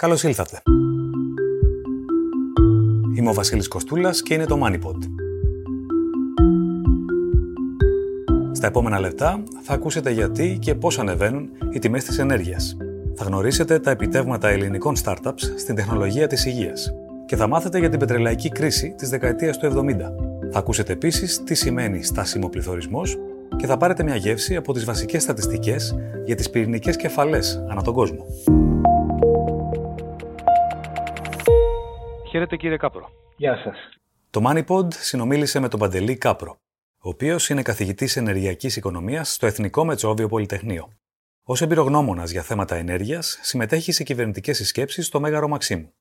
Καλώς ήλθατε. Είμαι ο Βασίλης Κοστούλας και είναι το MoneyPod. Στα επόμενα λεπτά θα ακούσετε γιατί και πώς ανεβαίνουν οι τιμές της ενέργειας. Θα γνωρίσετε τα επιτεύγματα ελληνικών startups στην τεχνολογία της υγείας και θα μάθετε για την πετρελαϊκή κρίση της δεκαετίας του 70. Θα ακούσετε επίσης τι σημαίνει στάσιμο πληθωρισμός και θα πάρετε μια γεύση από τις βασικές στατιστικές για τις πυρηνικές κεφαλές ανά τον κόσμο. Χαίρετε κύριε Κάπρο. Γεια σας. Το Money Pod συνομίλησε με τον Παντελή Κάπρο, ο οποίος είναι καθηγητής ενεργειακής οικονομίας στο Εθνικό Μετσόβιο Πολυτεχνείο. Ως εμπειρογνώμονας για θέματα ενέργειας, συμμετέχει σε κυβερνητικές συσκέψεις στο Μέγαρο Μαξίμου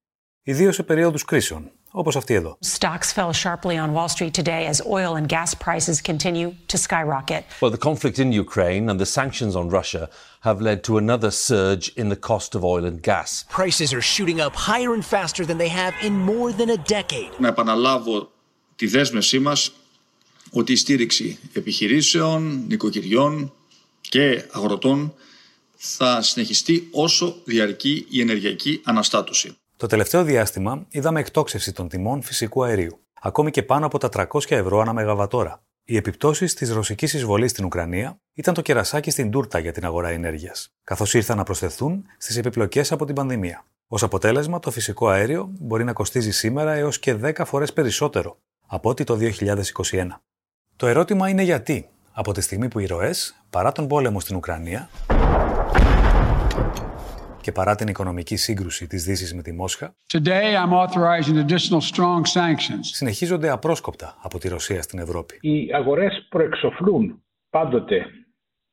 ιδίως σε περίοδους κρίσεων, όπως αυτή εδώ. Stocks fell sharply on Wall Street today as oil and gas prices continue to skyrocket. Well, the conflict in Ukraine and the sanctions on Russia have led to another surge in the cost of oil and gas. Prices are shooting up higher and faster than they have in more than a decade. Να επαναλάβω τη δέσμευσή μας ότι η στήριξη επιχειρήσεων, νοικοκυριών και αγροτών θα συνεχιστεί όσο διαρκεί η ενεργειακή αναστάτωση. Το τελευταίο διάστημα είδαμε εκτόξευση των τιμών φυσικού αερίου, ακόμη και πάνω από τα 300 ευρώ ανά μεγαβατόρα. Οι επιπτώσεις της ρωσικής εισβολής στην Ουκρανία ήταν το κερασάκι στην τούρτα για την αγορά ενέργειας, καθώς ήρθαν να προσθεθούν στις επιπλοκές από την πανδημία. Ω αποτέλεσμα, το φυσικό αέριο μπορεί να κοστίζει σήμερα έως και 10 φορές περισσότερο από ό,τι το 2021. Το ερώτημα είναι γιατί, από τη στιγμή που οι ροές, παρά τον πόλεμο στην Ουκρανία, και παρά την οικονομική σύγκρουση της Δύσης με τη Μόσχα, συνεχίζονται απρόσκοπτα από τη Ρωσία στην Ευρώπη. Οι αγορές προεξοφλούν πάντοτε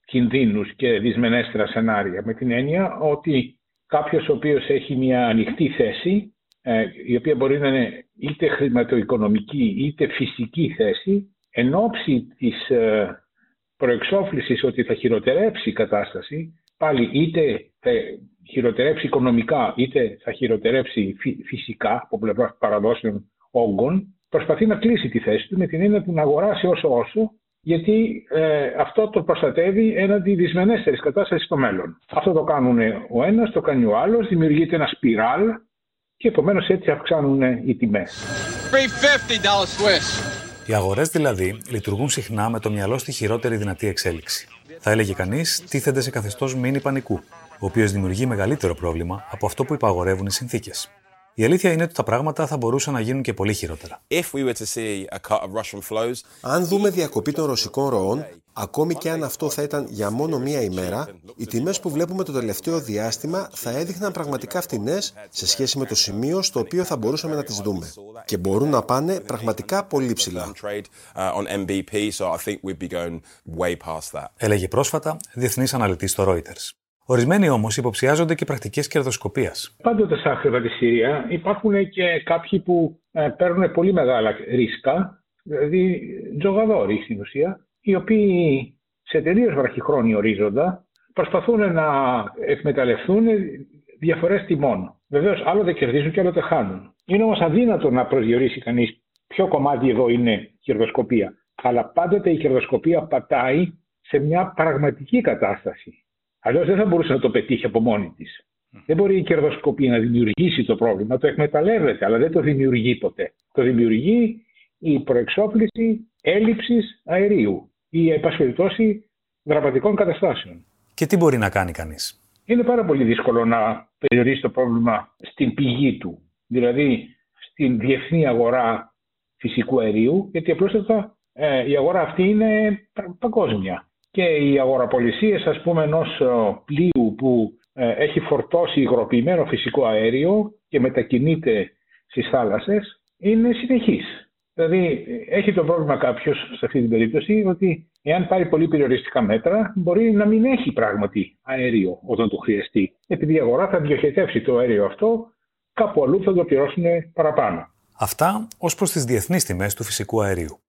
κινδύνους και δυσμενέστερα σενάρια με την έννοια ότι κάποιος ο οποίος έχει μια ανοιχτή θέση ε, η οποία μπορεί να είναι είτε χρηματοοικονομική είτε φυσική θέση εν ώψη της ε, προεξόφλησης ότι θα χειροτερέψει η κατάσταση πάλι είτε θα χειροτερέψει οικονομικά είτε θα χειροτερέψει φυσικά από πλευράς παραδόσεων όγκων, προσπαθεί να κλείσει τη θέση του με την έννοια του να αγοράσει όσο όσο, γιατί ε, αυτό το προστατεύει έναντι δυσμενέστερης κατάστασης στο μέλλον. Αυτό το κάνουν ο ένας, το κάνει ο άλλος, δημιουργείται ένα σπιράλ και επομένως έτσι αυξάνουν οι τιμές. Οι αγορές δηλαδή λειτουργούν συχνά με το μυαλό στη χειρότερη δυνατή εξέλιξη. Θα έλεγε κανείς, τίθενται σε καθεστώς μήνυ πανικού ο οποίος δημιουργεί μεγαλύτερο πρόβλημα από αυτό που υπαγορεύουν οι συνθήκες. Η αλήθεια είναι ότι τα πράγματα θα μπορούσαν να γίνουν και πολύ χειρότερα. Αν δούμε διακοπή των ρωσικών ροών, ακόμη και αν αυτό θα ήταν για μόνο μία ημέρα, οι τιμές που βλέπουμε το τελευταίο διάστημα θα έδειχναν πραγματικά φτηνές σε σχέση με το σημείο στο οποίο θα μπορούσαμε να τις δούμε. Και μπορούν να πάνε πραγματικά πολύ ψηλά. Έλεγε πρόσφατα διεθνής αναλυτής στο Reuters. Ορισμένοι όμως υποψιάζονται και πρακτικές κερδοσκοπίας. Πάντοτε στα χρηματιστήρια υπάρχουν και κάποιοι που ε, παίρνουν πολύ μεγάλα ρίσκα, δηλαδή τζογαδόροι στην ουσία, οι οποίοι σε τελείως βραχυχρόνιο ορίζοντα προσπαθούν να εκμεταλλευτούν διαφορές τιμών. Βεβαίως, άλλοτε κερδίζουν και άλλοτε χάνουν. Είναι όμως αδύνατο να προσδιορίσει κανείς ποιο κομμάτι εδώ είναι κερδοσκοπία. Αλλά πάντοτε η κερδοσκοπία πατάει σε μια πραγματική κατάσταση. Αλλιώς δεν θα μπορούσε να το πετύχει από μόνη της. Δεν μπορεί η κερδοσκοπία να δημιουργήσει το πρόβλημα, το εκμεταλλεύεται, αλλά δεν το δημιουργεί ποτέ. Το δημιουργεί η προεξόφληση έλλειψης αερίου ή επασφαλτώση δραματικών καταστάσεων. Και τι μπορεί να κάνει κανείς; Είναι πάρα πολύ δύσκολο να περιορίσει το πρόβλημα στην πηγή του, δηλαδή στην διεθνή αγορά φυσικού αερίου, γιατί απλώς ε, η αγορά αυτή είναι παγκόσμια και οι αγοραπολισίες ας πούμε ενός ε, πλοίου που ε, έχει φορτώσει υγροποιημένο φυσικό αέριο και μετακινείται στις θάλασσες είναι συνεχής. Δηλαδή έχει το πρόβλημα κάποιος σε αυτή την περίπτωση ότι εάν πάρει πολύ περιοριστικά μέτρα μπορεί να μην έχει πράγματι αέριο όταν το χρειαστεί. Επειδή η αγορά θα διοχετεύσει το αέριο αυτό κάπου αλλού θα το πληρώσουν παραπάνω. Αυτά ως προς τις διεθνείς τιμές του φυσικού αερίου.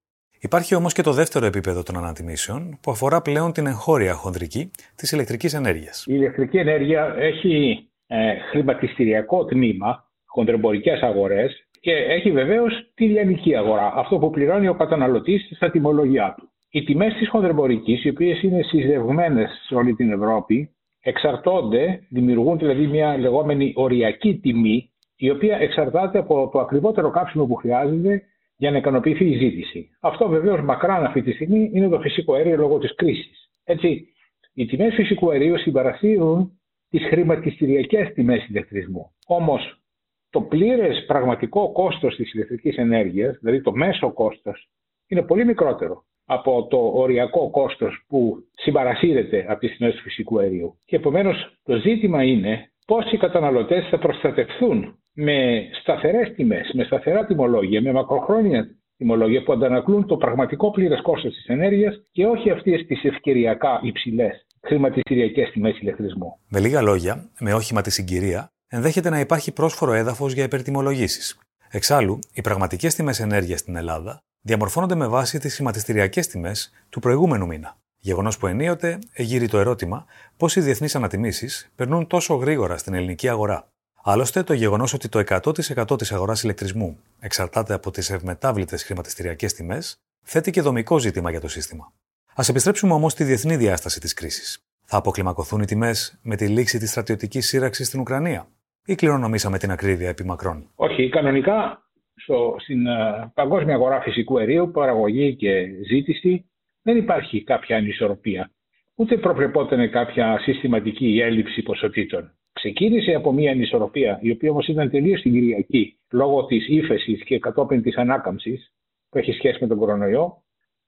Υπάρχει όμως και το δεύτερο επίπεδο των ανατιμήσεων που αφορά πλέον την εγχώρια χονδρική της ηλεκτρικής ενέργειας. Η ηλεκτρική ενέργεια έχει ε, χρηματιστηριακό τμήμα, χονδρεμπορικές αγορές και έχει βεβαίως τη λιανική αγορά, αυτό που πληρώνει ο καταναλωτής στα τιμολογιά του. Οι τιμές της χονδρεμπορικής, οι οποίες είναι συζευγμένες σε όλη την Ευρώπη, εξαρτώνται, δημιουργούν δηλαδή μια λεγόμενη οριακή τιμή, η οποία εξαρτάται από το ακριβότερο κάψιμο που χρειάζεται για να ικανοποιηθεί η ζήτηση. Αυτό βεβαίως μακράν αυτή τη στιγμή είναι το φυσικό αέριο λόγω της κρίσης. Έτσι, οι τιμές φυσικού αερίου συμπαρασύρουν τις χρηματιστηριακές τιμές ηλεκτρισμού. Όμως, το πλήρες πραγματικό κόστος της ηλεκτρικής ενέργειας, δηλαδή το μέσο κόστος, είναι πολύ μικρότερο από το οριακό κόστος που συμπαρασύρεται από τις τιμές του φυσικού αερίου. Και επομένως το ζήτημα είναι πώς οι καταναλωτές θα προστατευθούν με σταθερές τιμές, με σταθερά τιμολόγια, με μακροχρόνια τιμολόγια που αντανακλούν το πραγματικό πλήρες κόστος της ενέργειας και όχι αυτές τις ευκαιριακά υψηλές χρηματιστηριακές τιμές ηλεκτρισμού. Με λίγα λόγια, με όχημα της συγκυρία, ενδέχεται να υπάρχει πρόσφορο έδαφος για υπερτιμολογήσεις. Εξάλλου, οι πραγματικές τιμές ενέργειας στην Ελλάδα διαμορφώνονται με βάση τις χρηματιστηριακές τιμές του προηγούμενου μήνα. Γεγονός που ενίοτε εγείρει το ερώτημα πώς οι διεθνείς ανατιμήσεις περνούν τόσο γρήγορα στην ελληνική αγορά. Άλλωστε, το γεγονός ότι το 100% της αγοράς ηλεκτρισμού εξαρτάται από τις ευμετάβλητες χρηματιστηριακές τιμές, θέτει και δομικό ζήτημα για το σύστημα. Α επιστρέψουμε όμως στη διεθνή διάσταση της κρίσης. Θα αποκλιμακωθούν οι τιμές με τη λήξη της στρατιωτικής σύραξης στην Ουκρανία, ή κληρονομήσαμε την ακρίβεια επί μακρόν; Όχι, κανονικά στο, στην uh, παγκόσμια αγορά φυσικού αερίου, παραγωγή και ζήτηση, δεν υπάρχει κάποια ανισορροπία. Ούτε προβλεπόταν κάποια συστηματική έλλειψη ποσοτήτων. Ξεκίνησε από μια ανισορροπία, η οποία όμως ήταν τελείως συγκυριακή, λόγω της ύφεσης και κατόπιν της ανάκαμψης που έχει σχέση με τον κορονοϊό,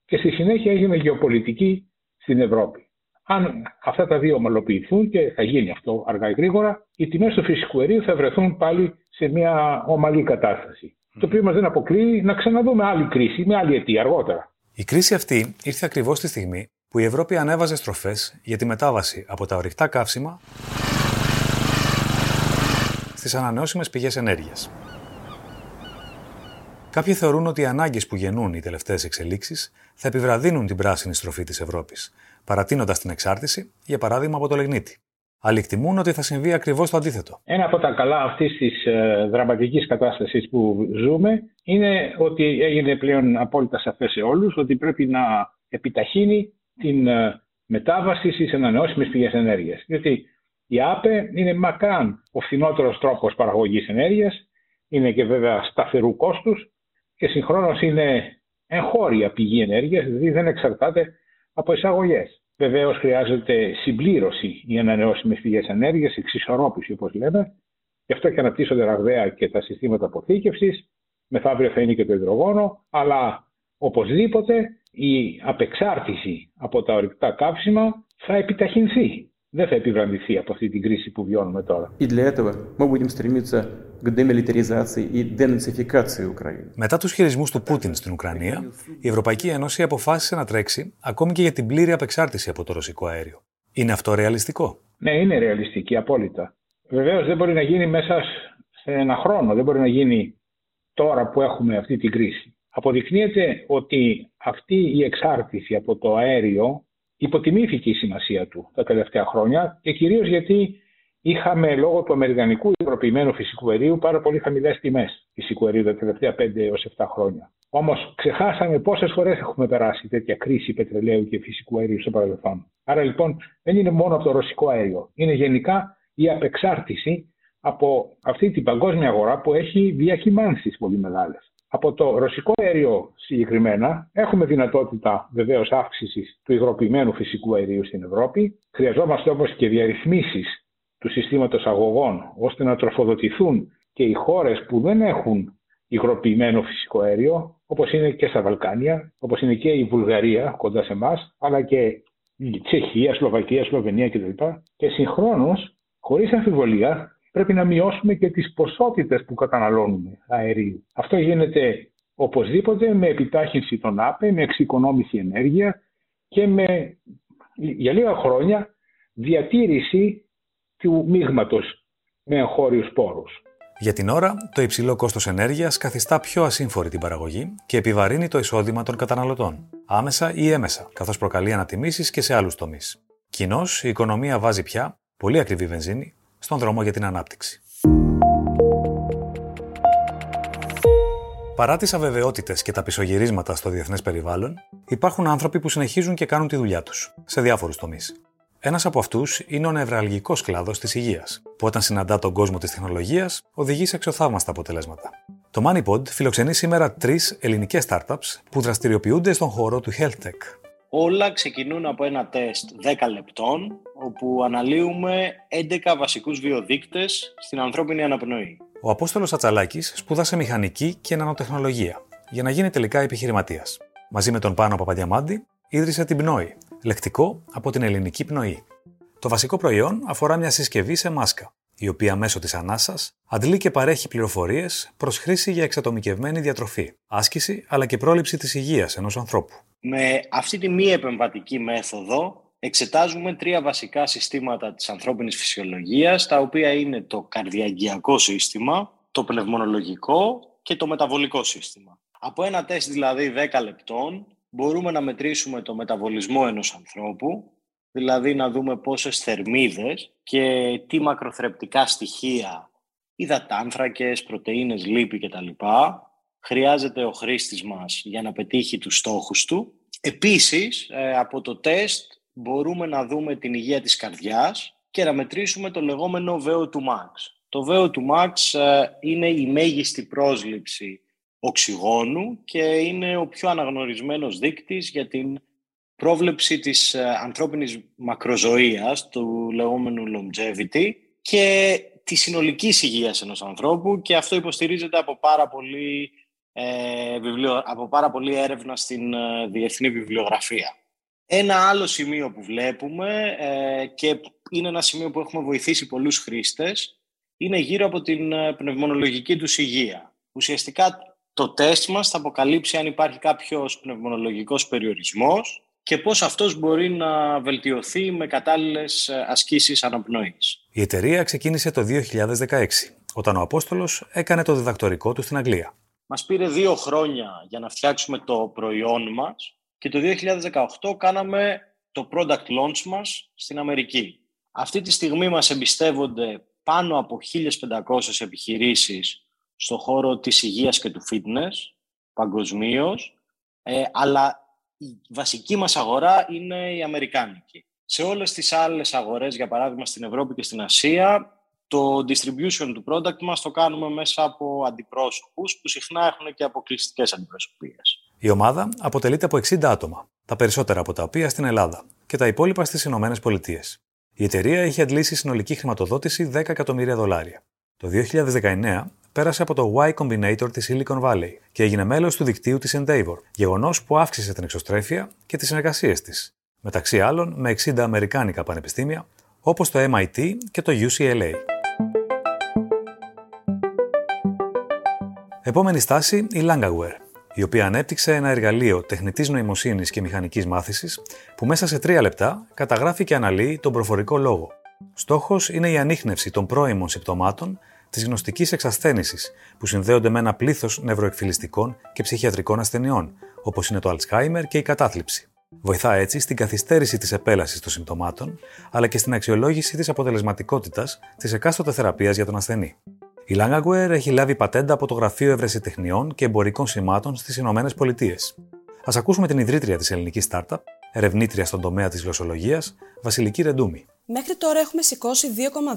και στη συνέχεια έγινε γεωπολιτική στην Ευρώπη. Αν αυτά τα δύο ομαλοποιηθούν και θα γίνει αυτό αργά ή γρήγορα, οι τιμές του φυσικού αερίου θα βρεθούν πάλι σε μια ομαλή κατάσταση. Το οποίο μας δεν αποκλείει να ξαναδούμε άλλη κρίση με άλλη αιτία αργότερα. Η κρίση αυτή ήρθε ακριβώς τη στιγμή που η Ευρώπη ανέβαζε στροφές για τη μετάβαση από τα ορυκτά καύσιμα στις ανανεώσιμες πηγές ενέργειας. Κάποιοι θεωρούν ότι οι ανάγκες που γεννούν οι τελευταίες εξελίξεις θα επιβραδύνουν την πράσινη στροφή της Ευρώπης, παρατείνοντας την εξάρτηση, για παράδειγμα, από το λεγνίτη. Άλλοι εκτιμούν ότι θα συμβεί ακριβώς το αντίθετο. Ένα από τα καλά αυτής της ε, δραματικής κατάστασης που ζούμε είναι ότι έγινε πλέον απόλυτα σαφές σε όλους ότι πρέπει να επιταχύνει την ε, μετάβαση στις ανανεώσιμες πηγές ενέργειας. Διότι η ΑΠΕ είναι μακράν ο φθηνότερος τρόπος παραγωγής ενέργειας, είναι και βέβαια σταθερού κόστους και συγχρόνως είναι εγχώρια πηγή ενέργειας, δηλαδή δεν εξαρτάται από εισαγωγές. Βεβαίως χρειάζεται συμπλήρωση οι ανανεώσιμες πηγές ενέργειας, εξισορρόπηση όπως λέμε. Γι' αυτό και αναπτύσσονται ραγδαία και τα συστήματα αποθήκευσης. Μεθαύριο θα είναι και το υδρογόνο. Αλλά οπωσδήποτε η απεξάρτηση από τα ορυκτά καύσιμα θα επιταχυνθεί δεν θα επιβραδυθεί από αυτή την κρίση που βιώνουμε τώρα. Μετά τους χειρισμούς του Πούτιν στην Ουκρανία, η Ευρωπαϊκή Ένωση αποφάσισε να τρέξει ακόμη και για την πλήρη απεξάρτηση από το ρωσικό αέριο. Είναι αυτό ρεαλιστικό; Ναι, είναι ρεαλιστική, απόλυτα. Βεβαίως δεν μπορεί να γίνει μέσα σε ένα χρόνο, δεν μπορεί να γίνει τώρα που έχουμε αυτή την κρίση. Αποδεικνύεται ότι αυτή η εξάρτηση από το αέριο υποτιμήθηκε η σημασία του τα τελευταία χρόνια και κυρίως γιατί είχαμε λόγω του αμερικανικού υγροποιημένου φυσικού αερίου πάρα πολύ χαμηλές τιμές φυσικού αερίου τα τελευταία 5 έως 7 χρόνια. Όμως ξεχάσαμε πόσες φορές έχουμε περάσει τέτοια κρίση πετρελαίου και φυσικού αερίου στο παρελθόν. Άρα λοιπόν δεν είναι μόνο από το ρωσικό αέριο. Είναι γενικά η απεξάρτηση από αυτή την παγκόσμια αγορά που έχει διακυμάνσει πολύ μεγάλες. Από το ρωσικό αέριο συγκεκριμένα έχουμε δυνατότητα βεβαίως αύξησης του υγροποιημένου φυσικού αερίου στην Ευρώπη. Χρειαζόμαστε όμω και διαρρυθμίσεις του συστήματος αγωγών ώστε να τροφοδοτηθούν και οι χώρες που δεν έχουν υγροποιημένο φυσικό αέριο, όπως είναι και στα Βαλκάνια, όπως είναι και η Βουλγαρία κοντά σε εμάς, αλλά και η Τσεχία, Σλοβακία, Σλοβενία κτλ. Και συγχρόνως, χωρίς αμφιβολία, πρέπει να μειώσουμε και τις ποσότητες που καταναλώνουμε αερίου. Αυτό γίνεται οπωσδήποτε με επιτάχυνση των ΑΠΕ, με εξοικονόμηση ενέργεια και με, για λίγα χρόνια, διατήρηση του μείγματος με εγχώριους πόρους. Για την ώρα, το υψηλό κόστος ενέργειας καθιστά πιο ασύμφορη την παραγωγή και επιβαρύνει το εισόδημα των καταναλωτών, άμεσα ή έμεσα, καθώς προκαλεί ανατιμήσεις και σε άλλους τομείς. Κοινώς, η οικονομία βάζει πια πολύ ακριβή βενζίνη στον δρόμο για την ανάπτυξη. Παρά τις αβεβαιότητες και τα πισωγυρίσματα στο διεθνές περιβάλλον, υπάρχουν άνθρωποι που συνεχίζουν και κάνουν τη δουλειά τους, σε διάφορους τομείς. Ένας από αυτούς είναι ο νευραλγικός κλάδος της υγείας, που όταν συναντά τον κόσμο της τεχνολογίας οδηγεί σε εξωθαύμαστα αποτελέσματα. Το MoneyPod φιλοξενεί σήμερα τρεις ελληνικές startups που δραστηριοποιούνται στον χώρο του health tech. Όλα ξεκινούν από ένα τεστ 10 λεπτών, όπου αναλύουμε 11 βασικούς βιοδείκτες στην ανθρώπινη αναπνοή. Ο Απόστολος Ατσαλάκης σπούδασε μηχανική και νανοτεχνολογία για να γίνει τελικά επιχειρηματίας. Μαζί με τον Πάνο Παπαδιαμάντη ίδρυσε την Πνοή, λεκτικό από την ελληνική πνοή. Το βασικό προϊόν αφορά μια συσκευή σε μάσκα, η οποία μέσω της ανάσας αντλεί και παρέχει πληροφορίες προς χρήση για εξατομικευμένη διατροφή, άσκηση αλλά και πρόληψη της υγείας ενός ανθρώπου. Με αυτή τη μη επεμβατική μέθοδο εξετάζουμε τρία βασικά συστήματα της ανθρώπινης φυσιολογίας, τα οποία είναι το καρδιαγγειακό σύστημα, το πνευμονολογικό και το μεταβολικό σύστημα. Από ένα τεστ δηλαδή 10 λεπτών μπορούμε να μετρήσουμε το μεταβολισμό ενός ανθρώπου, δηλαδή να δούμε πόσες θερμίδες και τι μακροθρεπτικά στοιχεία, υδατάνθρακες, πρωτεΐνες, λίπη κτλ. Χρειάζεται ο χρήστης μας για να πετύχει τους στόχους του. Επίσης, ε, από το τεστ μπορούμε να δούμε την υγεία της καρδιάς και να μετρήσουμε το λεγόμενο VO2 max. Το VO2 max ε, είναι η μέγιστη πρόσληψη οξυγόνου και είναι ο πιο αναγνωρισμένος δείκτης για την πρόβλεψη της ε, ανθρώπινης μακροζωίας, του λεγόμενου longevity και τη συνολικής υγείας ενός ανθρώπου και αυτό υποστηρίζεται από πάρα πολύ, ε, βιβλιο, από πάρα πολύ έρευνα στην ε, διεθνή βιβλιογραφία. Ένα άλλο σημείο που βλέπουμε ε, και είναι ένα σημείο που έχουμε βοηθήσει πολλούς χρήστες είναι γύρω από την ε, πνευμονολογική τους υγεία. Ουσιαστικά το τεστ μας θα αποκαλύψει αν υπάρχει κάποιος πνευμονολογικός περιορισμός και πώς αυτός μπορεί να βελτιωθεί με κατάλληλες ε, ασκήσεις αναπνοής. Η εταιρεία ξεκίνησε το 2016, όταν ο Απόστολος έκανε το διδακτορικό του στην Αγγλία. Μας πήρε δύο χρόνια για να φτιάξουμε το προϊόν μας και το 2018 κάναμε το product launch μας στην Αμερική. Αυτή τη στιγμή μας εμπιστεύονται πάνω από 1.500 επιχειρήσεις στο χώρο της υγείας και του fitness παγκοσμίως, ε, αλλά η βασική μας αγορά είναι η Αμερικάνικη. Σε όλες τις άλλες αγορές, για παράδειγμα στην Ευρώπη και στην Ασία, το distribution του product μας το κάνουμε μέσα από αντιπρόσωπους που συχνά έχουν και αποκλειστικές αντιπροσωπείες. Η ομάδα αποτελείται από 60 άτομα, τα περισσότερα από τα οποία στην Ελλάδα και τα υπόλοιπα στις Ηνωμένες Πολιτείες. Η εταιρεία είχε αντλήσει συνολική χρηματοδότηση 10 εκατομμύρια δολάρια. Το 2019 πέρασε από το Y Combinator της Silicon Valley και έγινε μέλος του δικτύου της Endeavor, γεγονός που αύξησε την εξωστρέφεια και τις συνεργασίες της, μεταξύ άλλων με 60 αμερικάνικα πανεπιστήμια όπως το MIT και το UCLA. Επόμενη στάση η Langaware, η οποία ανέπτυξε ένα εργαλείο τεχνητής νοημοσύνης και μηχανικής μάθησης που μέσα σε τρία λεπτά καταγράφει και αναλύει τον προφορικό λόγο. Στόχος είναι η ανείχνευση των πρώιμων συμπτωμάτων της γνωστικής εξασθένηση που συνδέονται με ένα πλήθος νευροεκφυλιστικών και ψυχιατρικών ασθενειών, όπως είναι το Alzheimer και η κατάθλιψη. Βοηθά έτσι στην καθυστέρηση της επέλασης των συμπτωμάτων, αλλά και στην αξιολόγηση της αποτελεσματικότητας της εκάστοτε θεραπείας για τον ασθενή. Η Langaware έχει λάβει πατέντα από το Γραφείο Ευρεσιτεχνιών και Εμπορικών Σημάτων στις Ηνωμένες Πολιτείες. Α ακούσουμε την ιδρύτρια της ελληνικής startup, ερευνήτρια στον τομέα της γλωσσολογίας, Βασιλική Ρεντούμη. Μέχρι τώρα έχουμε σηκώσει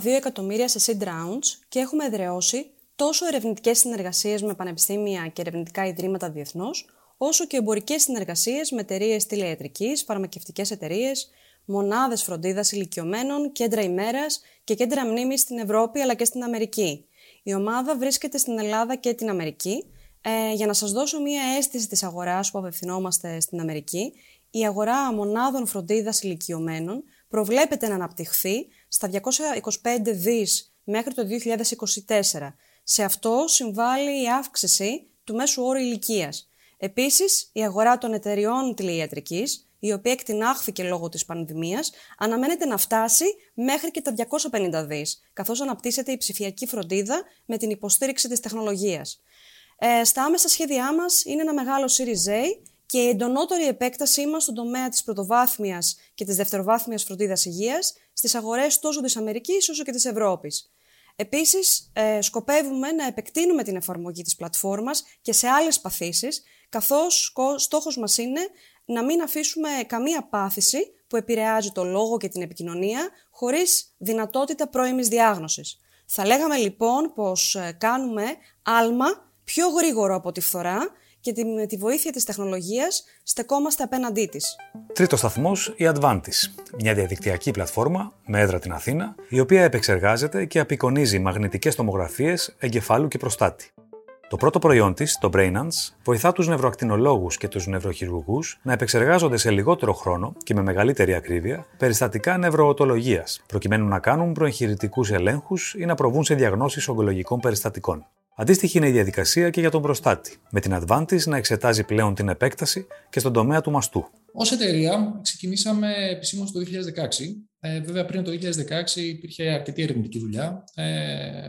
2,2 εκατομμύρια σε seed rounds και έχουμε εδραιώσει τόσο ερευνητικές συνεργασίες με πανεπιστήμια και ερευνητικά ιδρύματα διεθνώς, όσο και εμπορικές συνεργασίες με εταιρείες τηλεατρικής, φαρμακευτικές εταιρείες, μονάδες φροντίδας ηλικιωμένων, κέντρα ημέρας και κέντρα μνήμης στην Ευρώπη αλλά και στην Αμερική. Η ομάδα βρίσκεται στην Ελλάδα και την Αμερική. Ε, για να σας δώσω μία αίσθηση της αγοράς που απευθυνόμαστε στην Αμερική, η αγορά μονάδων φροντίδας ηλικιωμένων προβλέπεται να αναπτυχθεί στα 225 δις μέχρι το 2024. Σε αυτό συμβάλλει η αύξηση του μέσου όρου ηλικίας. Επίσης, η αγορά των εταιριών τηλεϊατρικής η οποία εκτινάχθηκε λόγω της πανδημίας, αναμένεται να φτάσει μέχρι και τα 250 δις, καθώς αναπτύσσεται η ψηφιακή φροντίδα με την υποστήριξη της τεχνολογίας. Ε, στα άμεσα σχέδιά μας είναι ένα μεγάλο Series A και η εντονότερη επέκτασή μας στον τομέα της πρωτοβάθμιας και της δευτεροβάθμιας φροντίδας υγείας στις αγορές τόσο της Αμερικής όσο και της Ευρώπης. Επίσης, ε, σκοπεύουμε να επεκτείνουμε την εφαρμογή της πλατφόρμας και σε άλλες παθήσεις, καθώς στόχος μας είναι να μην αφήσουμε καμία πάθηση που επηρεάζει το λόγο και την επικοινωνία χωρίς δυνατότητα πρώιμης διάγνωσης. Θα λέγαμε λοιπόν πως ε, κάνουμε άλμα πιο γρήγορο από τη φθορά και με τη βοήθεια της τεχνολογίας στεκόμαστε απέναντί της. Τρίτος σταθμός, η Advantis, μια διαδικτυακή πλατφόρμα με έδρα την Αθήνα, η οποία επεξεργάζεται και απεικονίζει μαγνητικές τομογραφίες εγκεφάλου και προστάτη. Το πρώτο προϊόν της, το Brainance, βοηθά τους νευροακτινολόγους και τους νευροχειρουργούς να επεξεργάζονται σε λιγότερο χρόνο και με μεγαλύτερη ακρίβεια περιστατικά νευροοτολογίας, προκειμένου να κάνουν προεγχειρητικούς ελέγχους ή να προβούν σε διαγνώσεις ογκολογικών περιστατικών. Αντίστοιχη είναι η διαδικασία και για τον προστάτη, με την Advantage να εξετάζει πλέον την επέκταση και στον τομέα του μαστού. Ω εταιρεία ξεκινήσαμε επισήμως το 2016. Ε, βέβαια πριν το 2016 υπήρχε αρκετή ερευνητική δουλειά ε,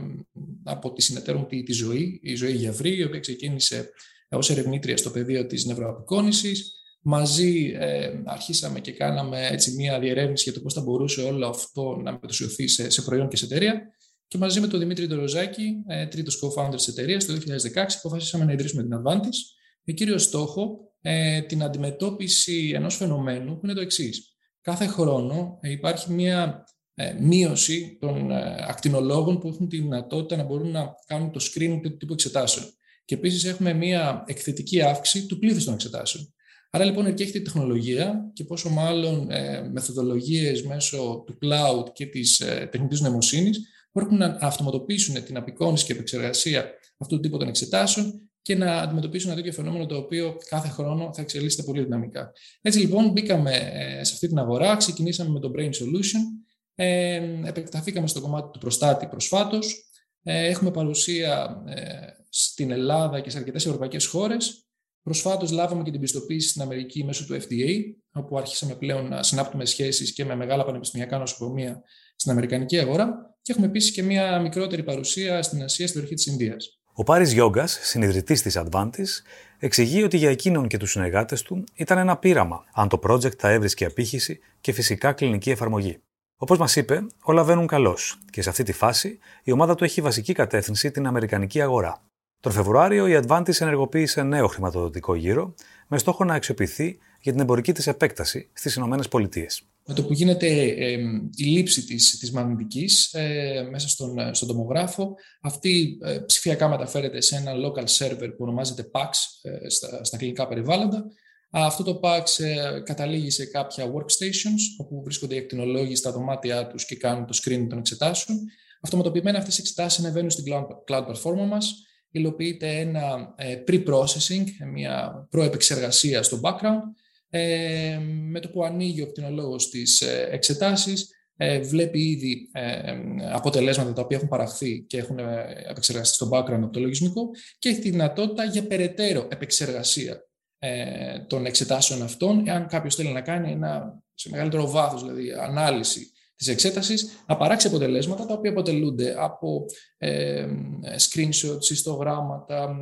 από τη συνεταίρον τη, τη ζωή, η Ζωή Γιαβρή, η οποία ξεκίνησε ως ερευνήτρια στο πεδίο της νευροαπεικόνησης. Μαζί ε, αρχίσαμε και κάναμε έτσι μια διερεύνηση για το πώς θα μπορούσε όλο αυτό να μετουσιωθεί σε, σε προϊόν και σε εταιρεία. Και μαζί με τον Δημήτρη Ντοροζάκη, ε, τρίτος co-founder της εταιρείας, το 2016 αποφασίσαμε να ιδρύσουμε την Advantage με κύριο στόχο ε, την αντιμετώπιση ενός φαινομένου που είναι το εξής. Κάθε χρόνο ε, υπάρχει μια ε, μείωση των ε, ακτινολόγων που έχουν τη δυνατότητα να μπορούν να κάνουν το screening του τύπου εξετάσεων. Και επίσης έχουμε μια εκθετική αύξηση του πλήθους των εξετάσεων. Άρα λοιπόν εκεί έχετε τεχνολογία και πόσο μάλλον ε, μεθοδολογίες μέσω του cloud και της ε, τεχνητής νοημοσύνης μπορούν να αυτοματοποιήσουν την απεικόνηση και επεξεργασία αυτού του τύπου των εξετάσεων και να αντιμετωπίσουν ένα τέτοιο φαινόμενο το οποίο κάθε χρόνο θα εξελίσσεται πολύ δυναμικά. Έτσι λοιπόν μπήκαμε ε, σε αυτή την αγορά, ξεκινήσαμε με το Brain Solution, ε, επεκταθήκαμε στο κομμάτι του προστάτη προσφάτως, ε, έχουμε παρουσία ε, στην Ελλάδα και σε αρκετές ευρωπαϊκές χώρες. Προσφάτως λάβαμε και την πιστοποίηση στην Αμερική μέσω του FDA, όπου άρχισαμε πλέον να συνάπτουμε σχέσεις και με μεγάλα πανεπιστημιακά νοσοκομεία στην Αμερικανική αγορά και έχουμε επίσης και μια μικρότερη παρουσία στην Ασία, στην περιοχή της Ινδίας. Ο Πάρης Γιόγκας, συνειδητής της Advantis, εξηγεί ότι για εκείνον και τους συνεργάτες του ήταν ένα πείραμα αν το project θα έβρισκε απήχηση και φυσικά κλινική εφαρμογή. Όπως μας είπε, όλα βαίνουν καλώς και σε αυτή τη φάση η ομάδα του έχει βασική κατεύθυνση την Αμερικανική αγορά. Τον Φεβρουάριο η Advantis ενεργοποίησε νέο χρηματοδοτικό γύρο με στόχο να αξιοποιηθεί για την εμπορική της επέκταση στις ΗΠΑ με το που γίνεται η λήψη της, της μαγνητικής ε, μέσα στον, στον τομογράφο, αυτή ε, ψηφιακά μεταφέρεται σε ένα local server που ονομάζεται PAX ε, στα, στα κλινικά περιβάλλοντα. Αυτό το PAX καταλήγει σε κάποια workstations, όπου βρίσκονται οι εκτινολόγοι στα δωμάτια τους και κάνουν το screening των εξετάσεων. Αυτοματοποιημένα αυτές οι εξετάσεις ανεβαίνουν στην cloud, cloud platform μας, υλοποιείται ένα pre-processing, μια προεπεξεργασία στο background, ε, με το που ανοίγει ο κτηνολόγος τις ε, εξετάσεις, ε, βλέπει ήδη ε, αποτελέσματα τα οποία έχουν παραχθεί και έχουν επεξεργαστεί στο background από το λογισμικό και έχει τη δυνατότητα για περαιτέρω επεξεργασία των εξετάσεων αυτών, εάν κάποιος θέλει να κάνει ένα σε μεγαλύτερο βάθος, δηλαδή ανάλυση της εξέτασης, να παράξει αποτελέσματα τα οποία αποτελούνται από ε, screenshots, ιστογράμματα,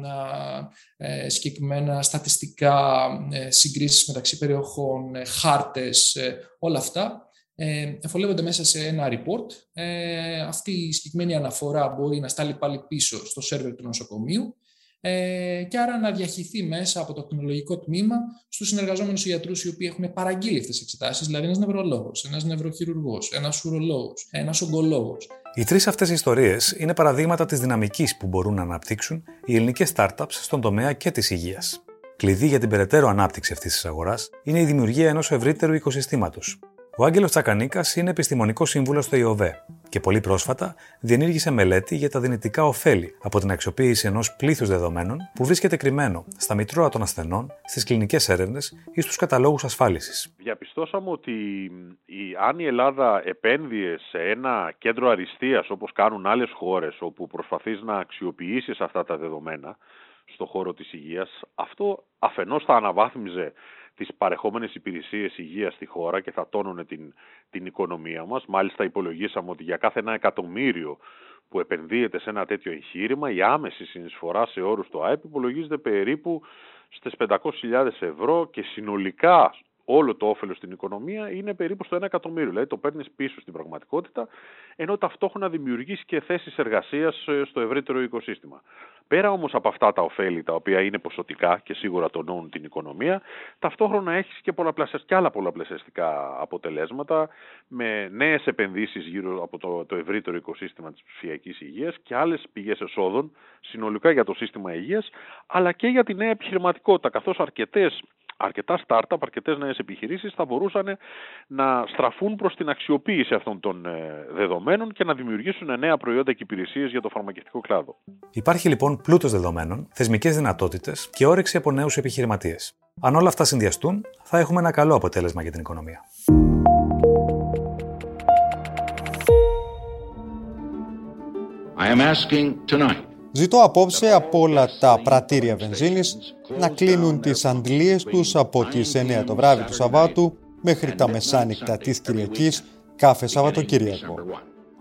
ε, συγκεκριμένα στατιστικά, ε, συγκρίσεις μεταξύ περιοχών, ε, χάρτες, ε, όλα αυτά. Ε, εφολεύονται μέσα σε ένα report. Ε, αυτή η συγκεκριμένη αναφορά μπορεί να στάλει πάλι πίσω στο σερβερ του νοσοκομείου ε, και άρα να διαχυθεί μέσα από το ακτινολογικό τμήμα στους συνεργαζόμενους ιατρούς οι οποίοι έχουν παραγγείλει αυτές τις εξετάσεις, δηλαδή ένας νευρολόγος, ένας νευροχειρουργός, ένας ουρολόγος, ένας ογκολόγος. Οι τρεις αυτές ιστορίες είναι παραδείγματα της δυναμικής που μπορούν να αναπτύξουν οι ελληνικές startups στον τομέα και της υγείας. Κλειδί για την περαιτέρω ανάπτυξη αυτής της αγοράς είναι η δημιουργία ενός ευρύτερου οικοσυστήματος, ο Άγγελος Τσακανίκας είναι επιστημονικός σύμβουλος στο ΙΟΒΕ και πολύ πρόσφατα διενήργησε μελέτη για τα δυνητικά ωφέλη από την αξιοποίηση ενός πλήθους δεδομένων που βρίσκεται κρυμμένο στα μητρώα των ασθενών, στις κλινικές έρευνες ή στους καταλόγους ασφάλισης. Διαπιστώσαμε ότι η, αν η Ελλάδα επένδυε σε ένα κέντρο αριστείας όπως κάνουν άλλες χώρες όπου προσπαθείς να αξιοποιήσεις αυτά τα δεδομένα στον χώρο της υγείας, αυτό αφενός θα αναβάθμιζε τις παρεχόμενες υπηρεσίες υγείας στη χώρα και θα τόνουν την, την οικονομία μας. Μάλιστα υπολογίσαμε ότι για κάθε ένα εκατομμύριο που επενδύεται σε ένα τέτοιο εγχείρημα, η άμεση συνεισφορά σε όρους του ΑΕΠ υπολογίζεται περίπου στις 500.000 ευρώ και συνολικά όλο το όφελος στην οικονομία είναι περίπου στο 1 εκατομμύριο. Δηλαδή το παίρνεις πίσω στην πραγματικότητα, ενώ ταυτόχρονα δημιουργήσει και θέσεις εργασίας ε, στο ευρύτερο οικοσύστημα. Πέρα όμως από αυτά τα ωφέλη, τα οποία είναι ποσοτικά και σίγουρα τονώνουν την οικονομία, ταυτόχρονα έχεις και, και άλλα πολλαπλασιαστικά αποτελέσματα, με νέες επενδύσεις γύρω από το, το ευρύτερο οικοσύστημα της ψηφιακής υγείας και άλλες πηγές εσόδων συνολικά για το σύστημα υγείας, αλλά και για τη νέα επιχειρηματικότητα, καθώς αρκετές αρκετά startup, αρκετές νέες επιχειρήσεις θα μπορούσαν να στραφούν προς την αξιοποίηση αυτών των ε, δεδομένων και να δημιουργήσουν νέα προϊόντα και υπηρεσίες για το φαρμακευτικό κλάδο. Υπάρχει λοιπόν πλούτος δεδομένων, θεσμικές δυνατότητες και όρεξη από νέους επιχειρηματίες. Αν όλα αυτά συνδυαστούν, θα έχουμε ένα καλό αποτέλεσμα για την οικονομία. I am asking tonight Ζητώ απόψε από όλα τα πρατήρια βενζίνης να κλείνουν τις αντλίες τους από τις 9 το βράδυ του Σαββάτου μέχρι τα μεσάνυχτα της Κυριακής κάθε Σαββατοκύριακο.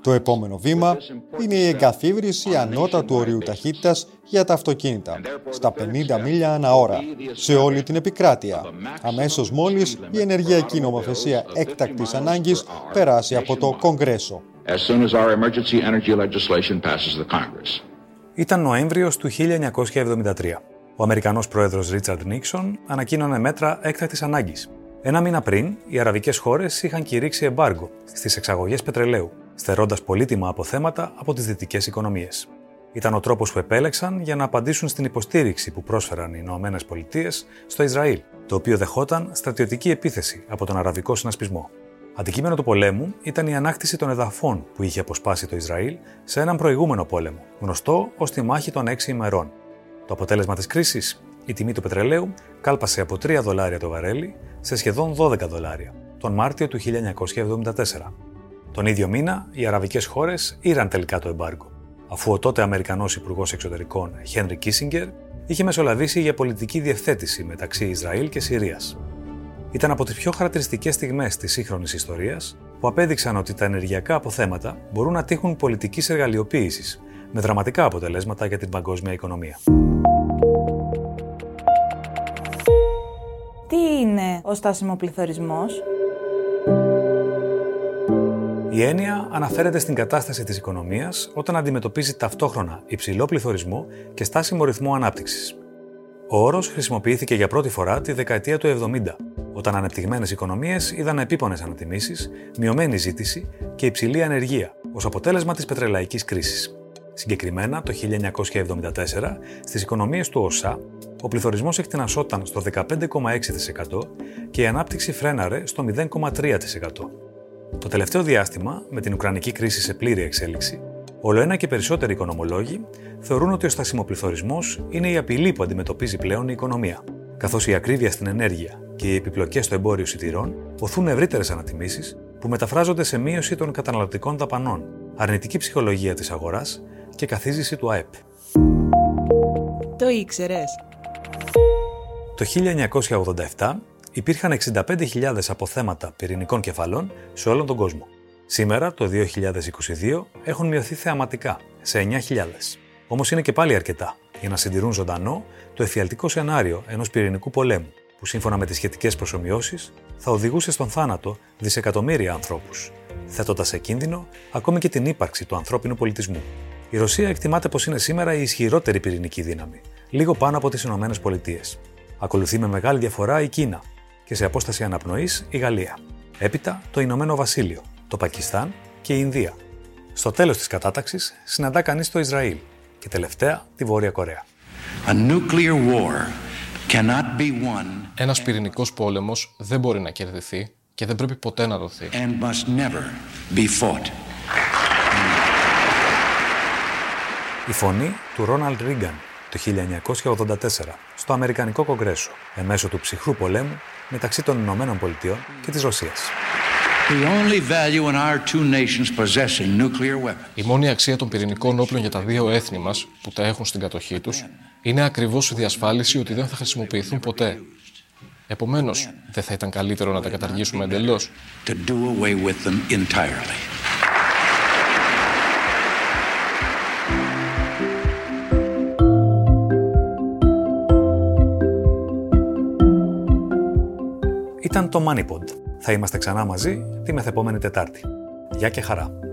Το επόμενο βήμα είναι η εγκαθίδρυση ανώτατου ορίου ταχύτητας για τα αυτοκίνητα, στα 50 μίλια ανά ώρα, σε όλη την επικράτεια, αμέσως μόλις η ενεργειακή νομοθεσία έκτακτης ανάγκης περάσει από το Κογκρέσο. Ήταν Νοέμβριος του 1973. Ο Αμερικανός πρόεδρος Ρίτσαρντ Νίξον ανακοίνωνε μέτρα έκτακτης ανάγκης. Ένα μήνα πριν, οι αραβικές χώρες είχαν κηρύξει εμπάργκο στις εξαγωγές πετρελαίου, στερώντας πολύτιμα αποθέματα από τις δυτικές οικονομίες. Ήταν ο τρόπος που επέλεξαν για να απαντήσουν στην υποστήριξη που πρόσφεραν οι Ηνωμένες Πολιτείες στο Ισραήλ, το οποίο δεχόταν στρατιωτική επίθεση από τον Αραβικό Συνασπισμό. Αντικείμενο του πολέμου ήταν η ανάκτηση των εδαφών που είχε αποσπάσει το Ισραήλ σε έναν προηγούμενο πόλεμο, γνωστό ως τη μάχη των 6 ημερών. Το αποτέλεσμα της κρίσης, η τιμή του πετρελαίου κάλπασε από 3 δολάρια το βαρέλι σε σχεδόν 12 δολάρια, τον Μάρτιο του 1974. Τον ίδιο μήνα, οι αραβικές χώρες ήραν τελικά το εμπάργκο, αφού ο τότε Αμερικανός Υπουργός Εξωτερικών Χένρι Κίσιγκερ είχε μεσολαβήσει για πολιτική διευθέτηση μεταξύ Ισραήλ και Συρίας ήταν από τις πιο χαρακτηριστικές στιγμές της σύγχρονης ιστορίας που απέδειξαν ότι τα ενεργειακά αποθέματα μπορούν να τύχουν πολιτικής εργαλειοποίησης με δραματικά αποτελέσματα για την παγκόσμια οικονομία. Τι είναι ο στάσιμο πληθωρισμός; Η έννοια αναφέρεται στην κατάσταση της οικονομίας όταν αντιμετωπίζει ταυτόχρονα υψηλό πληθωρισμό και στάσιμο ρυθμό ανάπτυξης. Ο όρος χρησιμοποιήθηκε για πρώτη φορά τη δεκαετία του 70, όταν ανεπτυγμένες οικονομίες είδαν επίπονες ανατιμήσεις, μειωμένη ζήτηση και υψηλή ανεργία ως αποτέλεσμα της πετρελαϊκής κρίσης. Συγκεκριμένα, το 1974, στις οικονομίες του ΟΣΑ, ο πληθωρισμός εκτινασόταν στο 15,6% και η ανάπτυξη φρέναρε στο 0,3%. Το τελευταίο διάστημα, με την Ουκρανική κρίση σε πλήρη εξέλιξη, Ολοένα και περισσότεροι οικονομολόγοι θεωρούν ότι ο στασιμοπληθωρισμός είναι η απειλή που αντιμετωπίζει πλέον η οικονομία, καθώς η ακρίβεια στην ενέργεια και οι επιπλοκές στο εμπόριο σιτηρών οθούν ευρύτερες ανατιμήσεις που μεταφράζονται σε μείωση των καταναλωτικών δαπανών, αρνητική ψυχολογία της αγοράς και καθίζηση του ΑΕΠ. Το ήξερες. Το 1987 υπήρχαν 65.000 αποθέματα πυρηνικών κεφαλών σε όλον τον κόσμο. Σήμερα, το 2022, έχουν μειωθεί θεαματικά σε 9.000. Όμως είναι και πάλι αρκετά για να συντηρούν ζωντανό το εφιαλτικό σενάριο ενός πυρηνικού πολέμου, που σύμφωνα με τις σχετικές προσωμιώσεις θα οδηγούσε στον θάνατο δισεκατομμύρια ανθρώπους, θέτοντας σε κίνδυνο ακόμη και την ύπαρξη του ανθρώπινου πολιτισμού. Η Ρωσία εκτιμάται πως είναι σήμερα η ισχυρότερη πυρηνική δύναμη, λίγο πάνω από τις ΗΠΑ. Ακολουθεί με μεγάλη διαφορά η Κίνα και σε απόσταση αναπνοής η Γαλλία. Έπειτα το Ηνωμένο Βασίλειο, το Πακιστάν και η Ινδία. Στο τέλος της κατάταξης συναντά κανείς το Ισραήλ και τελευταία τη Βόρεια Κορέα. Ένας πυρηνικός πόλεμος δεν μπορεί να κερδιθεί και δεν πρέπει ποτέ να δοθεί. Η φωνή του Ρόναλντ Ρίγκαν το 1984 στο Αμερικανικό Κογκρέσο εμέσω του ψυχρού πολέμου μεταξύ των Ηνωμένων Πολιτειών και της Ρωσίας. Η μόνη αξία των πυρηνικών όπλων για τα δύο έθνη μας που τα έχουν στην κατοχή τους είναι ακριβώς η διασφάλιση ότι δεν θα χρησιμοποιηθούν ποτέ. Επομένως, δεν θα ήταν καλύτερο να τα καταργήσουμε εντελώς. Ήταν Ήταν το MoneyPod. Θα είμαστε ξανά μαζί τη μεθεπόμενη Τετάρτη. Γεια και χαρά.